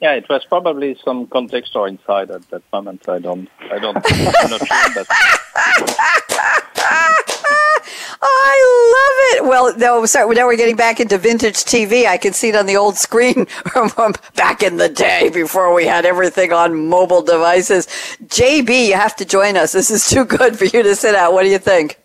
Yeah, it was probably some Contextor inside at that moment. I don't, I don't, I'm not sure, but. I love it. Well, no, sorry. Now we're getting back into vintage TV. I can see it on the old screen from back in the day before we had everything on mobile devices. JB, you have to join us. This is too good for you to sit out. What do you think?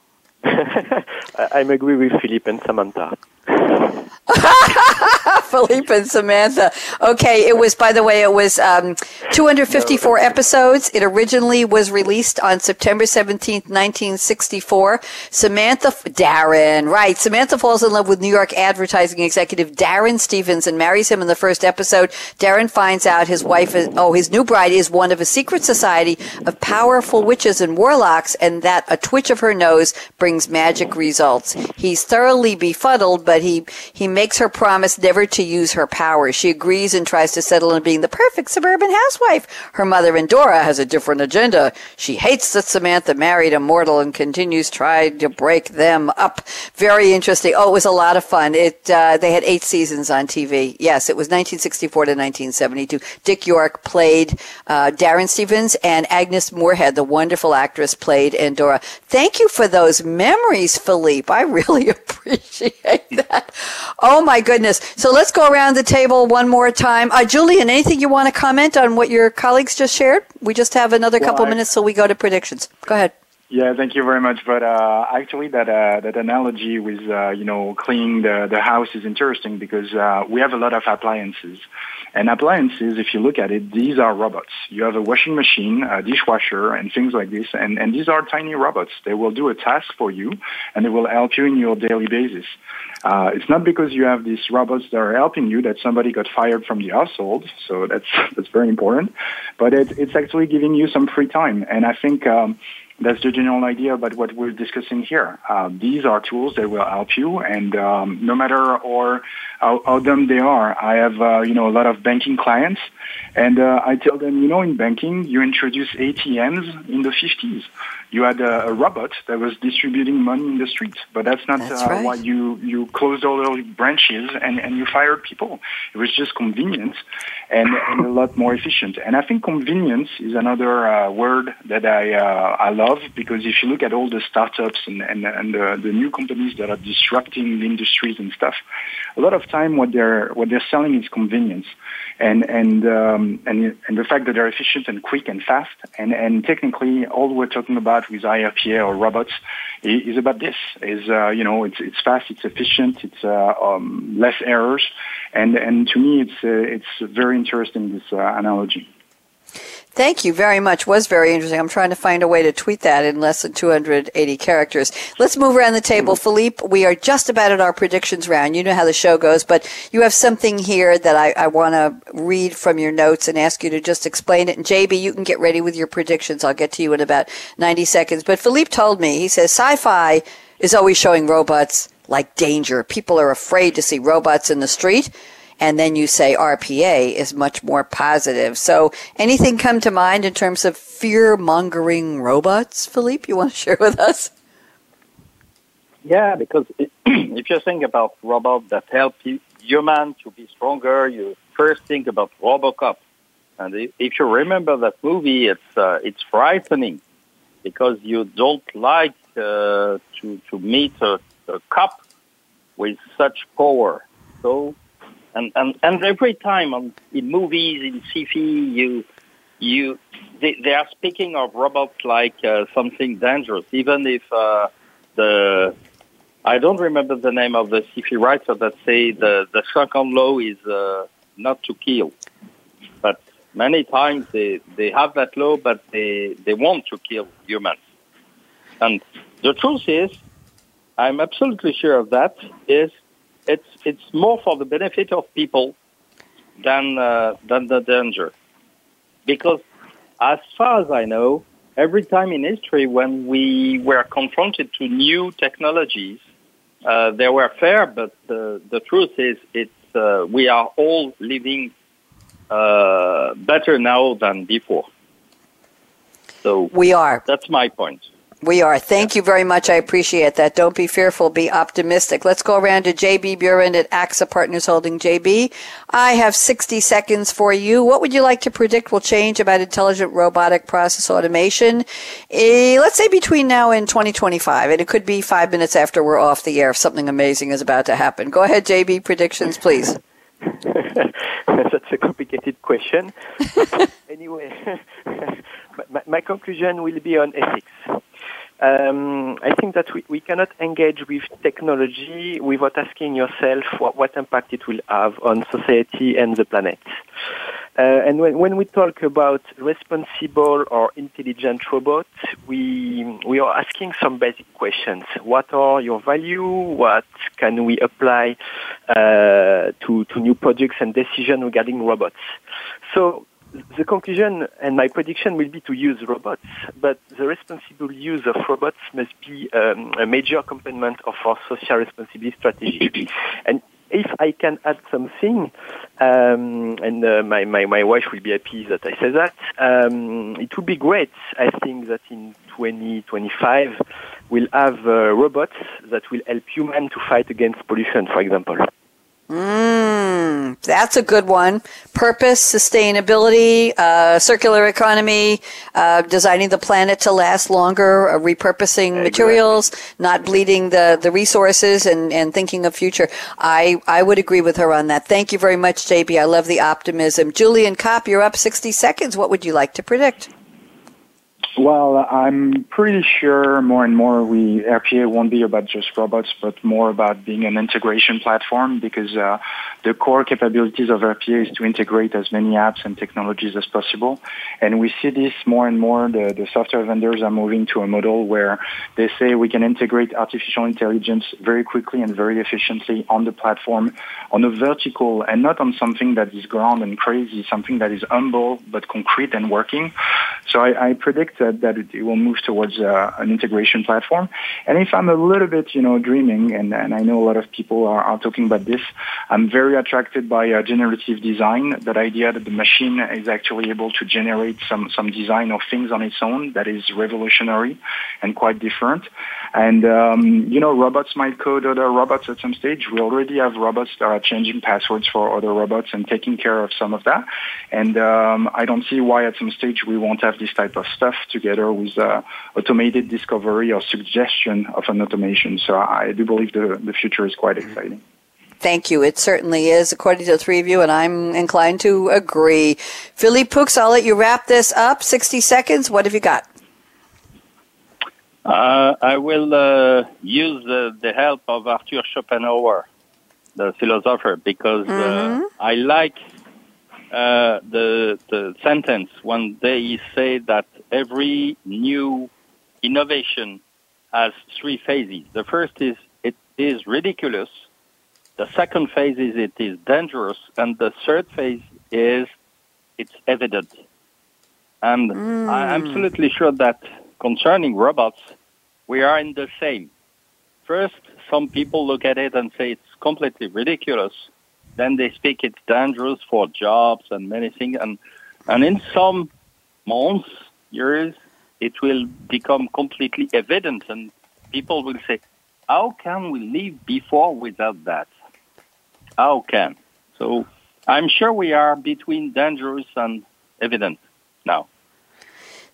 I'm agree with Philippe and Samantha. Philippe and Samantha. Okay, it was, by the way, it was um, 254 no. episodes. It originally was released on September 17th, 1964. Samantha, Darrin, right. Samantha falls in love with New York advertising executive Darrin Stephens and marries him in the first episode. Darrin finds out his wife is, oh, his new bride is one of a secret society of powerful witches and warlocks and that a twitch of her nose brings magic results. He's thoroughly befuddled, but he, he makes her promise never to use her powers. She agrees and tries to settle in being the perfect suburban housewife. Her mother, Endora, has a different agenda. She hates that Samantha married a mortal and continues trying to break them up. Very interesting. Oh, it was a lot of fun. It, uh, they had eight seasons on TV. Yes, it was 1964 to 1972. Dick York played, uh, Darrin Stephens and Agnes Moorehead, the wonderful actress, played Endora. Thank you for those memories, Philippe. I really appreciate that. Oh my goodness. So let's go around the table one more time. Uh, Julien, anything you want to comment on what your colleagues just shared? We just have another well, couple I, minutes so we go to predictions. Go ahead. Yeah, thank you very much. But uh, actually, that uh, that analogy with uh, you know cleaning the the house is interesting because uh, we have a lot of appliances, and appliances, if you look at it, these are robots. You have a washing machine, a dishwasher, and things like this. And, and these are tiny robots. They will do a task for you, and they will help you in your daily basis. Uh, it's not because you have these robots that are helping you that somebody got fired from the household. So that's that's very important. But it, it's actually giving you some free time. And I think um, that's the general idea about what we're discussing here. Uh, these are tools that will help you, and um, no matter or how, how dumb they are, I have uh, you know a lot of banking clients, and uh, I tell them, you know, in banking, you introduce ATMs in the 50s you had a, a, robot that was distributing money in the streets. But that's not that's uh, right. why you, you closed all those branches and, and you fired people. It was just convenient and, and a lot more efficient. And I think convenience is another uh, word that I, uh, I love because if you look at all the startups and, and, and the, the new companies that are disrupting the industries and stuff, a lot of time what they're, what they're selling is convenience and and um, and and the fact that they're efficient and quick and fast. And and technically, all we're talking about with IRPA or robots is, about this: is uh, you know it's it's fast, it's efficient, it's uh, um, less errors, and and to me, it's uh, it's very interesting this uh, analogy. Thank you very much. Was very interesting. I'm trying to find a way to tweet that in less than 280 characters. Let's move around the table. Mm-hmm. Philippe, we are just about at our predictions round. You know how the show goes, but you have something here that I, I want to read from your notes and ask you to just explain it. And JB, you can get ready with your predictions. I'll get to you in about 90 seconds. But Philippe told me, he says, sci-fi is always showing robots like danger. People are afraid to see robots in the street and then you say RPA is much more positive. So anything come to mind in terms of fear mongering robots, Philippe, you want to share with us? Yeah, because if you think about robots that help humans to be stronger, you first think about Robocop. And if you remember that movie, it's uh, it's frightening because you don't like uh, to to meet a, a cop with such power. So and and and every time on in movies in sci-fi you you they, they are speaking of robots like uh, something dangerous, even if uh, the I don't remember the name of the sci-fi writer that say the the second law is uh, not to kill, but many times they they have that law, but they they want to kill humans, and the truth is, I'm absolutely sure of that is it's it's more for the benefit of people than uh, than the danger, because as far as I know, every time in history when we were confronted to new technologies, uh, they were fair, but the the truth is, it's uh, we are all living uh, better now than before. So we are. That's my point. We are. Thank you very much. I appreciate that. Don't be fearful. Be optimistic. Let's go around to JB Burin at AXA Partners Holding. JB, I have 60 seconds for you. What would you like to predict will change about intelligent robotic process automation? Eh, let's say between now and 2025. And it could be five minutes after we're off the air if something amazing is about to happen. Go ahead, JB. Predictions, please. That's a complicated question. anyway, my, my conclusion will be on ethics um, I think that we, we cannot engage with technology without asking yourself what, what impact it will have on society and the planet. Uh, and when, when we talk about responsible or intelligent robots, we, we are asking some basic questions. What are your value? What can we apply uh, to, to new projects and decisions regarding robots? So the conclusion and my prediction will be to use robots, but the responsible use of robots must be um, a major component of our social responsibility strategy. and if I can add something, um, and uh, my, my, my wife will be happy that I say that, um, it would be great, I think, that in 2025 we'll have uh, robots that will help humans to fight against pollution, for example. Mm, that's a good one. Purpose, sustainability, uh, circular economy, uh, designing the planet to last longer, uh, repurposing exactly. materials, not bleeding the, the resources, and, and thinking of future. I, I would agree with her on that. Thank you very much, JB. I love the optimism. Julien Kopp, you're up 60 seconds. What would you like to predict? Well, I'm pretty sure more and more we RPA won't be about just robots, but more about being an integration platform because uh, the core capabilities of RPA is to integrate as many apps and technologies as possible. And we see this more and more. The, the software vendors are moving to a model where they say we can integrate artificial intelligence very quickly and very efficiently on the platform on a vertical and not on something that is grand and crazy, something that is humble but concrete and working. So I, I predict that, that it will move towards uh, an integration platform. And if I'm a little bit, you know, dreaming, and, and I know a lot of people are, are talking about this, I'm very attracted by uh, generative design, that idea that the machine is actually able to generate some, some design of things on its own that is revolutionary and quite different. And, um, you know, robots might code other robots at some stage. We already have robots that are changing passwords for other robots and taking care of some of that. And um, I don't see why at some stage we won't have this type of stuff together with uh, automated discovery or suggestion of an automation. So I do believe the, the future is quite exciting. Thank you. It certainly is, according to the three of you, and I'm inclined to agree. Philippe Poux, I'll let you wrap this up. 60 seconds. What have you got? Uh, I will uh, use uh, the help of Arthur Schopenhauer, the philosopher, because uh, mm-hmm. I like uh, the the sentence when they say that every new innovation has three phases. The first is it is ridiculous. The second phase is it is dangerous, and the third phase is it's evident. And mm. I'm absolutely sure that concerning robots, we are in the same. First, some people look at it and say it's completely ridiculous. Then they speak it's dangerous for jobs and many things. And, and in some months, years, it will become completely evident and people will say, how can we live before without that? How can? So I'm sure we are between dangerous and evident now.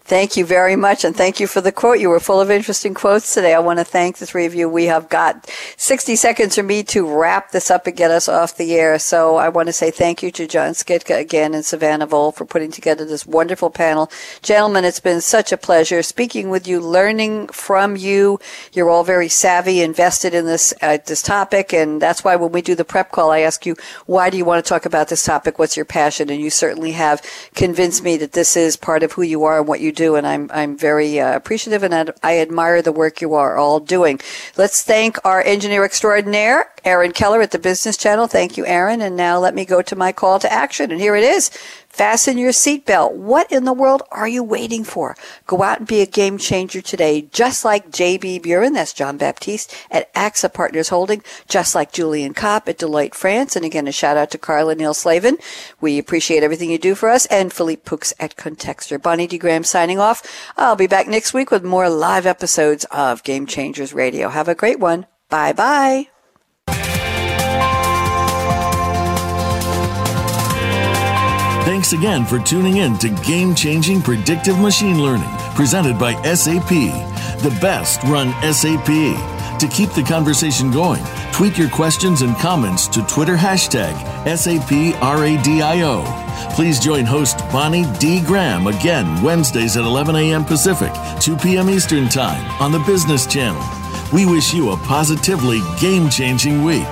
Thank you very much, and thank you for the quote. You were full of interesting quotes today. I want to thank the three of you. We have got 60 seconds for me to wrap this up and get us off the air. So I want to say thank you to John Skitka again and Savannah Vole for putting together this wonderful panel. Gentlemen, it's been such a pleasure speaking with you, learning from you. You're all very savvy, invested in this uh, this topic, and that's why when we do the prep call, I ask you, why do you want to talk about this topic? What's your passion? And you certainly have convinced me that this is part of who you are and what you do, and I'm I'm very uh, appreciative and I, I admire the work you are all doing. Let's thank our engineer extraordinaire, Aaron Keller at the Business Channel. Thank you, Aaron. And now let me go to my call to action, and here it is. Fasten your seatbelt. What in the world are you waiting for? Go out and be a game changer today, just like JB Burin, that's Jean Baptiste at AXA Partners Holding, just like Julien Kopp at Deloitte France. And again, a shout out to Carla Neil Slavin. We appreciate everything you do for us. And Philippe Poux at Contextor. Bonnie D. Graham signing off. I'll be back next week with more live episodes of Game Changers Radio. Have a great one. Bye bye. Thanks again for tuning in to Game Changing Predictive Machine Learning, presented by SAP. The best run SAP. To keep the conversation going, tweet your questions and comments to Twitter hashtag SAPRADIO. Please join host Bonnie D. Graham again Wednesdays at 11 a.m. Pacific, 2 p.m. Eastern Time on the Business Channel. We wish you a positively game changing week.